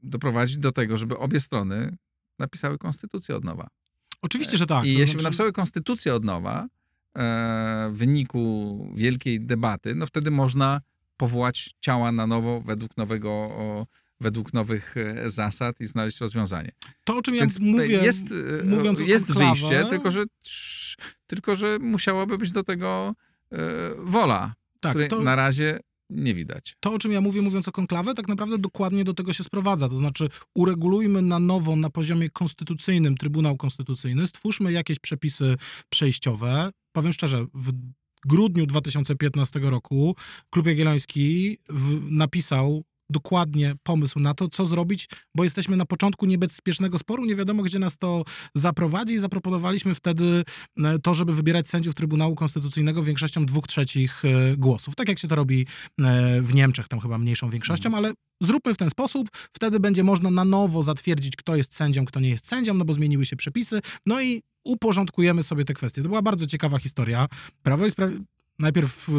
Speaker 1: doprowadzić do tego, żeby obie strony napisały konstytucję od nowa.
Speaker 3: Oczywiście, że tak.
Speaker 1: I jeśli znaczy... napisały konstytucję od nowa, w wyniku wielkiej debaty, no wtedy można powołać ciała na nowo według nowego o, według nowych e, zasad i znaleźć rozwiązanie.
Speaker 3: To, o czym Więc ja mówię, jest, e, mówiąc
Speaker 1: jest wyjście, tylko że, tylko że musiałaby być do tego e, wola, tak, której to... na razie nie widać.
Speaker 3: To, o czym ja mówię, mówiąc o konklawę, tak naprawdę dokładnie do tego się sprowadza. To znaczy, uregulujmy na nowo na poziomie konstytucyjnym Trybunał Konstytucyjny, stwórzmy jakieś przepisy przejściowe. Powiem szczerze, w grudniu 2015 roku Klub Jagielloński w, napisał dokładnie pomysł na to, co zrobić, bo jesteśmy na początku niebezpiecznego sporu, nie wiadomo, gdzie nas to zaprowadzi i zaproponowaliśmy wtedy e, to, żeby wybierać sędziów Trybunału Konstytucyjnego większością dwóch trzecich e, głosów. Tak jak się to robi e, w Niemczech, tam chyba mniejszą większością, mhm. ale zróbmy w ten sposób, wtedy będzie można na nowo zatwierdzić, kto jest sędzią, kto nie jest sędzią, no bo zmieniły się przepisy, no i uporządkujemy sobie te kwestie. To była bardzo ciekawa historia. Prawo i Sprawiedliwość Najpierw y,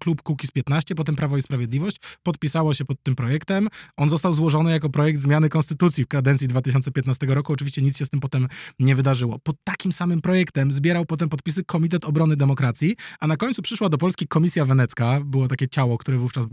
Speaker 3: klub Kukiz 15, potem Prawo i Sprawiedliwość podpisało się pod tym projektem. On został złożony jako projekt zmiany konstytucji w kadencji 2015 roku. Oczywiście nic się z tym potem nie wydarzyło. Pod takim samym projektem zbierał potem podpisy Komitet Obrony Demokracji, a na końcu przyszła do Polski Komisja Wenecka. Było takie ciało, które wówczas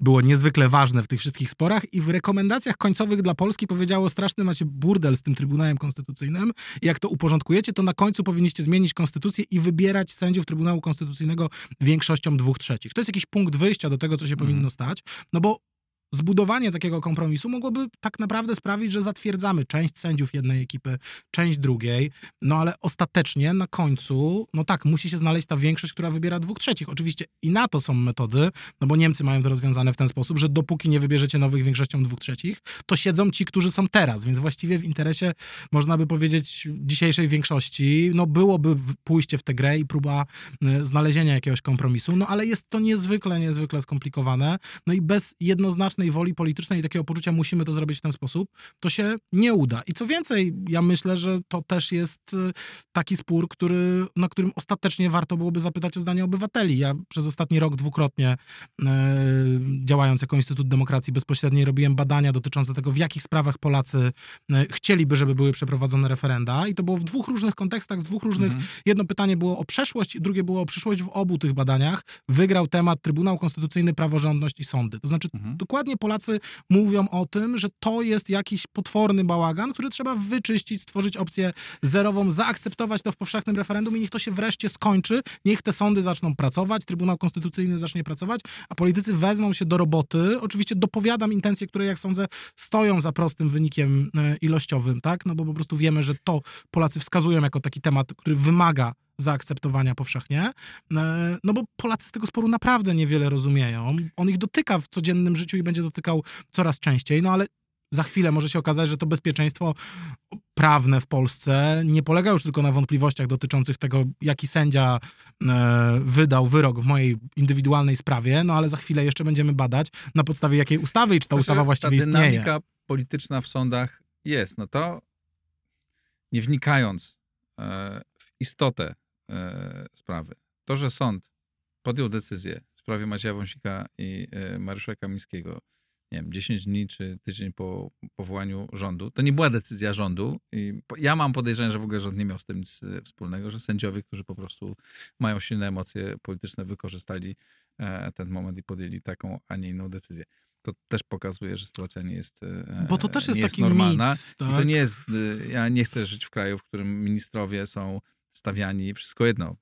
Speaker 3: było niezwykle ważne w tych wszystkich sporach i w rekomendacjach końcowych dla Polski powiedziało straszny macie burdel z tym Trybunałem Konstytucyjnym. Jak to uporządkujecie, to na końcu powinniście zmienić konstytucję i wybierać sędziów Trybunału Konstytucyjnego większością dwóch trzecich. To jest jakiś punkt wyjścia do tego, co się mhm. powinno stać, no bo zbudowanie takiego kompromisu mogłoby tak naprawdę sprawić, że zatwierdzamy część sędziów jednej ekipy, część drugiej, no ale ostatecznie na końcu, no tak, musi się znaleźć ta większość, która wybiera dwóch trzecich. Oczywiście i na to są metody, no bo Niemcy mają to rozwiązane w ten sposób, że dopóki nie wybierzecie nowych większością dwóch trzecich, to siedzą ci, którzy są teraz, więc właściwie w interesie, można by powiedzieć, dzisiejszej większości, no byłoby pójście w tę grę i próba y, znalezienia jakiegoś kompromisu, no ale jest to niezwykle, niezwykle skomplikowane, no i bez jednoznacznej woli politycznej i takiego poczucia musimy to zrobić w ten sposób, to się nie uda. I co więcej, ja myślę, że to też jest y, taki spór, który, na którym ostatecznie warto byłoby zapytać o zdanie obywateli. Ja przez ostatni rok dwukrotnie e, działając jako Instytut Demokracji Bezpośredniej robiłem badania dotyczące tego, w jakich sprawach Polacy e, chcieliby, żeby były przeprowadzone referenda i to było w dwóch różnych kontekstach, w dwóch różnych, mhm. jedno pytanie było o przeszłość, drugie było o przyszłość. W obu tych badaniach wygrał temat Trybunał Konstytucyjny, Praworządność i Sądy. To znaczy mhm. dokładnie Polacy mówią o tym, że to jest jakiś potworny bałagan, który trzeba wyczyścić, stworzyć opcję zerową, zaakceptować to w powszechnym referendum i niech to się wreszcie skończy, niech te sądy zaczną pracować, Trybunał Konstytucyjny zacznie pracować, a politycy wezmą się do roboty. Oczywiście dopowiadam intencje, które jak sądzę stoją za prostym wynikiem e, ilościowym, tak? No bo po prostu wiemy, że to Polacy wskazują jako taki temat, który wymaga zaakceptowania powszechnie, e, no bo Polacy z tego sporu naprawdę niewiele rozumieją. On ich dotyka w codziennym życiu i będzie dotykał coraz częściej, no ale za chwilę może się okazać, że to bezpieczeństwo prawne w Polsce nie polega już tylko na wątpliwościach dotyczących tego, jaki sędzia e, wydał wyrok w mojej indywidualnej sprawie, no ale za chwilę jeszcze będziemy badać na podstawie jakiej ustawy i czy ta ustawa właściwie istnieje.
Speaker 1: Ta dynamika polityczna w sądach jest, no to nie wnikając e, w istotę e, sprawy. To, że sąd podjął decyzję w sprawie Macieja Wąsika i e, Mariusza Kamińskiego, nie wiem, 10 dni czy tydzień po powołaniu rządu. To nie była decyzja rządu. I ja mam podejrzenie, że w ogóle rząd nie miał z tym nic e, wspólnego, że sędziowie, którzy po prostu mają silne emocje polityczne, wykorzystali e, ten moment i podjęli taką, a nie inną decyzję. To też pokazuje, że sytuacja nie jest
Speaker 3: Bo to też jest,
Speaker 1: jest
Speaker 3: taki
Speaker 1: normalna.
Speaker 3: mit, tak?
Speaker 1: I to nie jest, ja nie chcę żyć w kraju, w którym ministrowie są stawiani, wszystko jedno.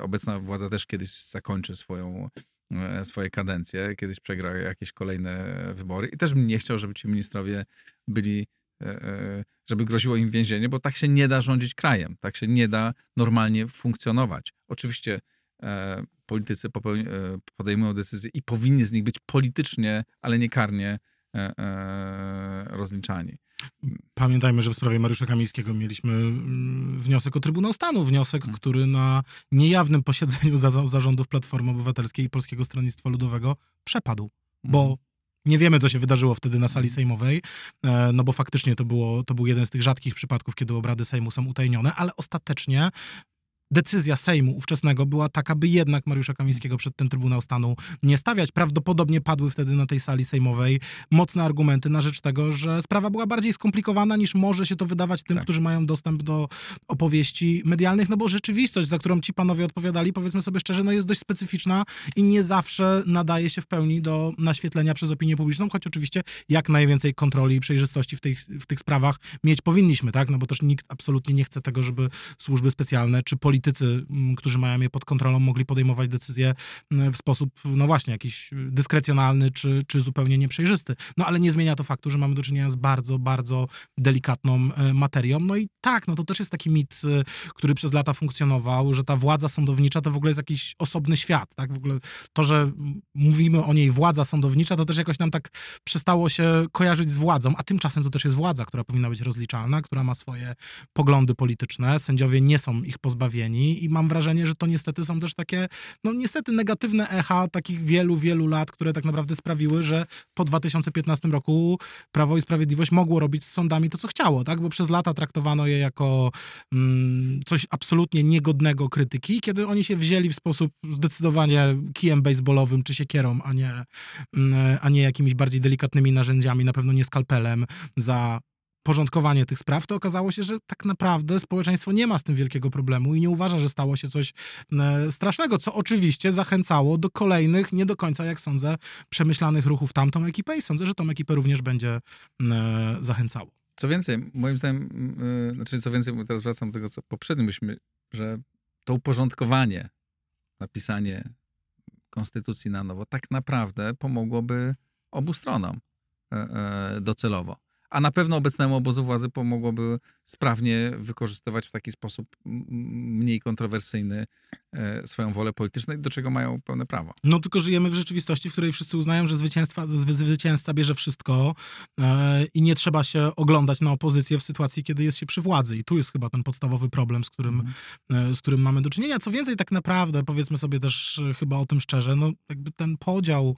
Speaker 1: Obecna władza też kiedyś zakończy swoją E, swoje kadencje, kiedyś przegra jakieś kolejne wybory i też bym nie chciał, żeby ci ministrowie byli, e, e, żeby groziło im więzienie, bo tak się nie da rządzić krajem, tak się nie da normalnie funkcjonować. Oczywiście politycy podejmują decyzje i powinni z nich być politycznie, ale nie karnie rozliczani.
Speaker 3: Pamiętajmy, że w sprawie Mariusza Kamińskiego mieliśmy mm, wniosek o Trybunał Stanu, wniosek, hmm. który na niejawnym posiedzeniu zarządów Platformy Obywatelskiej i Polskiego Stronnictwa Ludowego przepadł, bo hmm. nie wiemy, co się wydarzyło wtedy na sali sejmowej, e, no bo faktycznie to, było, to był jeden z tych rzadkich przypadków, kiedy obrady Sejmu są utajnione, ale ostatecznie decyzja Sejmu ówczesnego była taka, by jednak Mariusza Kamińskiego przed ten Trybunał Stanu nie stawiać. Prawdopodobnie padły wtedy na tej sali sejmowej mocne argumenty na rzecz tego, że sprawa była bardziej skomplikowana niż może się to wydawać tym, tak. którzy mają dostęp do opowieści medialnych, no bo rzeczywistość, za którą ci panowie odpowiadali, powiedzmy sobie szczerze, no jest dość specyficzna i nie zawsze nadaje się w pełni do naświetlenia przez opinię publiczną, choć oczywiście jak najwięcej kontroli i przejrzystości w tych, w tych sprawach mieć powinniśmy, tak? No bo też nikt absolutnie nie chce tego, żeby służby specjalne czy politycy politycy, mm, którzy mają je pod kontrolą, mogli podejmować decyzje mm, w sposób, no właśnie, jakiś dyskrecjonalny czy, czy zupełnie nieprzejrzysty. No ale nie zmienia to faktu, że mamy do czynienia z bardzo, bardzo delikatną e, materią. No i tak, no to też jest taki mit, e, który przez lata funkcjonował, że ta władza sądownicza to w ogóle jest jakiś osobny świat, tak? W ogóle to, że mówimy o niej władza sądownicza, to też jakoś nam tak przestało się kojarzyć z władzą, a tymczasem to też jest władza, która powinna być rozliczalna, która ma swoje poglądy polityczne. Sędziowie nie są ich pozbawieni i mam wrażenie, że to niestety są też takie, no niestety negatywne echa takich wielu, wielu lat, które tak naprawdę sprawiły, że po 2015 roku Prawo i Sprawiedliwość mogło robić z sądami to, co chciało, tak? Bo przez lata traktowano je jako mm, coś absolutnie niegodnego krytyki, kiedy oni się wzięli w sposób zdecydowanie kijem baseballowym czy siekierą, a nie, mm, a nie jakimiś bardziej delikatnymi narzędziami, na pewno nie skalpelem za porządkowanie tych spraw, to okazało się, że tak naprawdę społeczeństwo nie ma z tym wielkiego problemu i nie uważa, że stało się coś e, strasznego, co oczywiście zachęcało do kolejnych, nie do końca, jak sądzę, przemyślanych ruchów tamtą ekipę i sądzę, że tą ekipę również będzie e, zachęcało.
Speaker 1: Co więcej, moim zdaniem, yy, znaczy co więcej, teraz wracam do tego, co poprzednio myśmy, że to uporządkowanie, napisanie konstytucji na nowo tak naprawdę pomogłoby obu stronom docelowo a na pewno obecnemu obozu władzy pomogłoby sprawnie wykorzystywać w taki sposób mniej kontrowersyjny e, swoją wolę polityczną, do czego mają pełne prawo.
Speaker 3: No tylko żyjemy w rzeczywistości, w której wszyscy uznają, że zwycięstwa, zwycięzca bierze wszystko e, i nie trzeba się oglądać na opozycję w sytuacji, kiedy jest się przy władzy. I tu jest chyba ten podstawowy problem, z którym, mm. z którym mamy do czynienia. Co więcej, tak naprawdę, powiedzmy sobie też chyba o tym szczerze, no jakby ten podział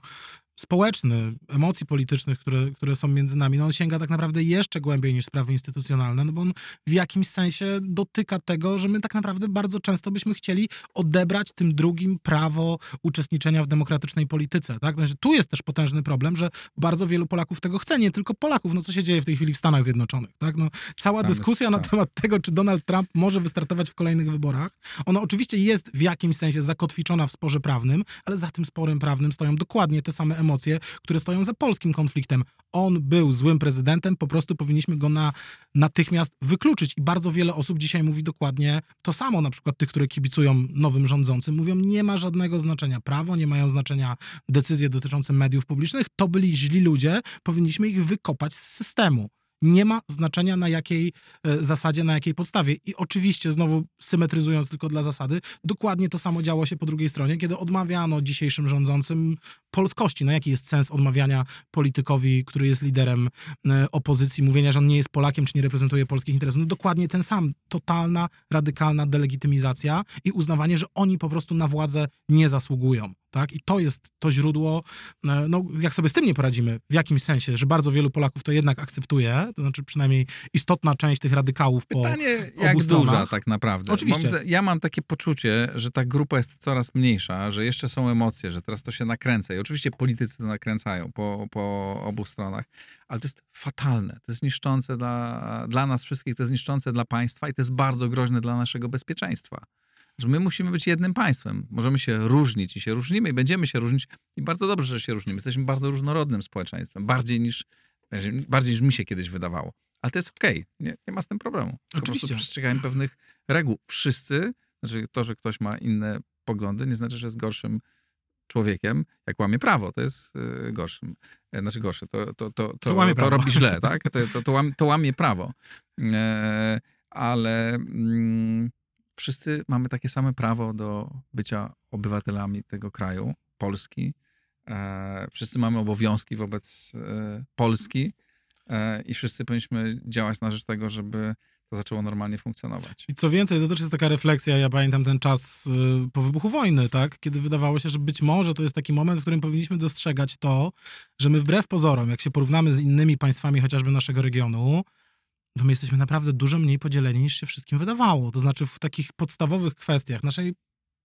Speaker 3: społeczny, emocji politycznych, które, które są między nami, no on sięga tak naprawdę jeszcze głębiej niż sprawy instytucjonalne, no bo on w jakimś sensie dotyka tego, że my tak naprawdę bardzo często byśmy chcieli odebrać tym drugim prawo uczestniczenia w demokratycznej polityce, tak? Znaczy, tu jest też potężny problem, że bardzo wielu Polaków tego chce, nie tylko Polaków, no co się dzieje w tej chwili w Stanach Zjednoczonych, tak? No, cała Tam dyskusja na temat tego, czy Donald Trump może wystartować w kolejnych wyborach, ona oczywiście jest w jakimś sensie zakotwiczona w sporze prawnym, ale za tym sporem prawnym stoją dokładnie te same emocje, które stoją za polskim konfliktem. On był złym prezydentem, po prostu powinniśmy go na, natychmiast wykluczyć. I bardzo wiele osób dzisiaj mówi dokładnie to samo. Na przykład tych, które kibicują nowym rządzącym, mówią, nie ma żadnego znaczenia prawo, nie mają znaczenia decyzje dotyczące mediów publicznych. To byli źli ludzie, powinniśmy ich wykopać z systemu nie ma znaczenia na jakiej e, zasadzie, na jakiej podstawie. I oczywiście, znowu symetryzując tylko dla zasady, dokładnie to samo działo się po drugiej stronie, kiedy odmawiano dzisiejszym rządzącym polskości. No jaki jest sens odmawiania politykowi, który jest liderem e, opozycji, mówienia, że on nie jest Polakiem, czy nie reprezentuje polskich interesów? No dokładnie ten sam. Totalna, radykalna delegitymizacja i uznawanie, że oni po prostu na władzę nie zasługują Tak? I to jest to źródło, e, no jak sobie z tym nie poradzimy, w jakimś sensie, że bardzo wielu Polaków to jednak akceptuje, to znaczy przynajmniej istotna część tych radykałów po
Speaker 1: Pytanie,
Speaker 3: obu
Speaker 1: jak
Speaker 3: stronach.
Speaker 1: duża tak naprawdę.
Speaker 3: Oczywiście.
Speaker 1: Mam, ja mam takie poczucie, że ta grupa jest coraz mniejsza, że jeszcze są emocje, że teraz to się nakręca. I oczywiście politycy to nakręcają po, po obu stronach, ale to jest fatalne. To jest niszczące dla, dla nas wszystkich, to jest niszczące dla państwa i to jest bardzo groźne dla naszego bezpieczeństwa. Że my musimy być jednym państwem. Możemy się różnić i się różnimy i będziemy się różnić i bardzo dobrze, że się różnimy. Jesteśmy bardzo różnorodnym społeczeństwem, bardziej niż, bardziej niż mi się kiedyś wydawało. Ale to jest okej, nie, nie ma z tym problemu. Po
Speaker 3: Oczywiście.
Speaker 1: prostu przestrzegajmy pewnych reguł. Wszyscy, znaczy to, że ktoś ma inne poglądy, nie znaczy, że jest gorszym człowiekiem, jak łamie prawo, to jest y, gorszym. E, Znaczy gorsze, to, to, to, to, robi źle, tak? To, to, to, łamie, to łamie prawo. E, ale mm, wszyscy mamy takie same prawo do bycia obywatelami tego kraju, Polski. E, wszyscy mamy obowiązki wobec e, Polski e, i wszyscy powinniśmy działać na rzecz tego, żeby to zaczęło normalnie funkcjonować.
Speaker 3: I co więcej, to też jest taka refleksja, ja pamiętam ten czas y, po wybuchu wojny, tak? Kiedy wydawało się, że być może to jest taki moment, w którym powinniśmy dostrzegać to, że my wbrew pozorom, jak się porównamy z innymi państwami chociażby naszego regionu, to my jesteśmy naprawdę dużo mniej podzieleni niż się wszystkim wydawało. To znaczy w takich podstawowych kwestiach naszej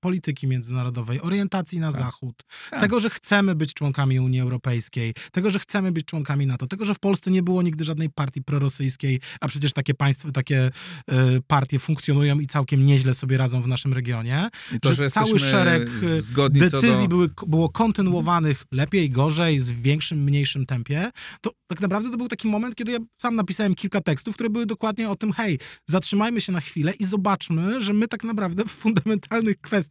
Speaker 3: polityki międzynarodowej, orientacji na
Speaker 1: Tak.
Speaker 3: Zachód,
Speaker 1: Tak.
Speaker 3: tego, że chcemy być członkami Unii Europejskiej, tego, że chcemy być członkami NATO, tego, że w Polsce nie było nigdy żadnej partii prorosyjskiej, a przecież takie państwa, takie e, partie funkcjonują i całkiem nieźle sobie radzą w naszym regionie.
Speaker 1: I to,
Speaker 3: że cały szereg, e, Decyzji
Speaker 1: do...
Speaker 3: były, było kontynuowanych lepiej, gorzej, z większym, mniejszym tempie. To tak naprawdę to był taki moment, kiedy ja sam napisałem kilka tekstów, które były dokładnie o tym, hej, zatrzymajmy się na chwilę i zobaczmy, że my tak naprawdę w fundamentalnych kwestiach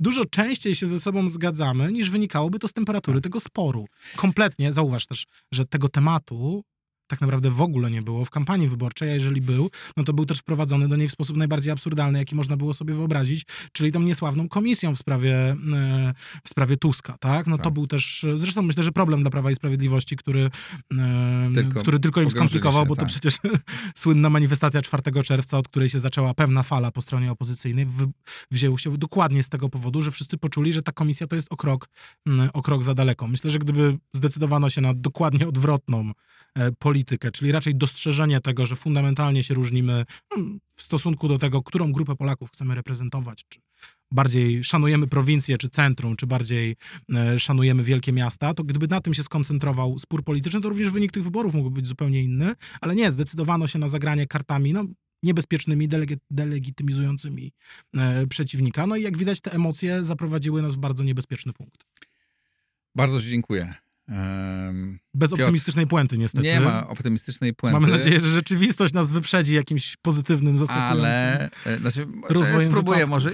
Speaker 3: dużo częściej się ze sobą zgadzamy, niż wynikałoby to z temperatury tego sporu. Kompletnie, zauważ też, że tego tematu tak naprawdę w ogóle nie było w kampanii wyborczej, a jeżeli był, no to był też wprowadzony do niej w sposób najbardziej absurdalny, jaki można było sobie wyobrazić, czyli tą niesławną komisją w sprawie, e, w sprawie Tuska, tak? No to
Speaker 1: Tak.
Speaker 3: był też, zresztą myślę, że problem dla Prawa i Sprawiedliwości, który e,
Speaker 1: Tylko
Speaker 3: który tylko im skomplikował,
Speaker 1: się,
Speaker 3: bo to
Speaker 1: tak.
Speaker 3: przecież słynna manifestacja 4 czerwca, od której się zaczęła pewna fala po stronie opozycyjnej, wy, wzięło się dokładnie z tego powodu, że wszyscy poczuli, że ta komisja to jest o krok, mm, o krok za daleko. Myślę, że gdyby zdecydowano się na dokładnie odwrotną e, politykę, czyli raczej dostrzeżenie tego, że fundamentalnie się różnimy mm, w stosunku do tego, którą grupę Polaków chcemy reprezentować, czy bardziej szanujemy prowincję czy centrum, czy bardziej e, szanujemy wielkie miasta, to gdyby na tym się skoncentrował spór polityczny, to również wynik tych wyborów mógłby być zupełnie inny, ale nie, zdecydowano się na zagranie kartami, no niebezpiecznymi, delegi- delegitymizującymi e, przeciwnika. No i jak widać, te emocje zaprowadziły nas w bardzo niebezpieczny punkt.
Speaker 1: Bardzo Ci dziękuję.
Speaker 3: Bez
Speaker 1: Piotr,
Speaker 3: optymistycznej puenty, niestety.
Speaker 1: nie ma optymistycznej puenty.
Speaker 3: Mamy nadzieję, że rzeczywistość nas wyprzedzi jakimś pozytywnym, zaskakującym.
Speaker 1: Ale e, znaczy,
Speaker 3: rozwojem
Speaker 1: ja spróbuję
Speaker 3: wypadków.
Speaker 1: może.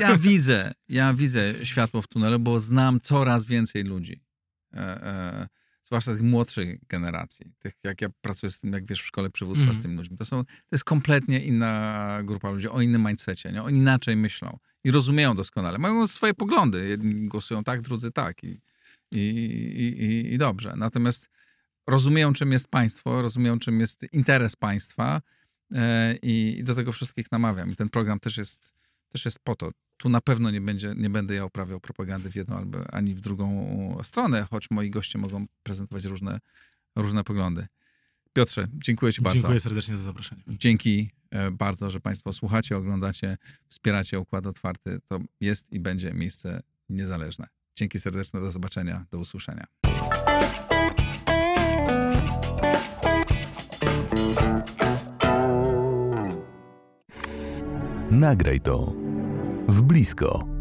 Speaker 1: Ja, ja widzę, ja widzę światło w tunelu, bo znam coraz więcej ludzi. E, e, zwłaszcza tych młodszych generacji. Tych, jak ja pracuję z tym, jak wiesz, w szkole przywództwa
Speaker 3: Mhm.
Speaker 1: z tymi ludźmi. To, są, to jest kompletnie inna grupa ludzi, o innym mindsetie. Nie? Oni inaczej myślą i rozumieją doskonale. Mają swoje poglądy. Jedni głosują tak, drudzy tak. I, i, i, i, dobrze. Natomiast rozumieją, czym jest państwo, rozumieją, czym jest interes państwa e, i, i do tego wszystkich namawiam. I ten program też jest, też jest po to. Tu na pewno nie, będzie, nie będę ja uprawiał propagandy w jedną albo ani w drugą stronę, choć moi goście mogą prezentować różne, różne poglądy. Piotrze, dziękuję Ci bardzo.
Speaker 3: Dziękuję serdecznie za zaproszenie.
Speaker 1: Dzięki e, bardzo, że Państwo słuchacie, oglądacie, wspieracie Układ Otwarty. To jest i będzie miejsce niezależne. Dzięki serdeczne, do zobaczenia, do usłyszenia.
Speaker 4: Nagraj to w blisko.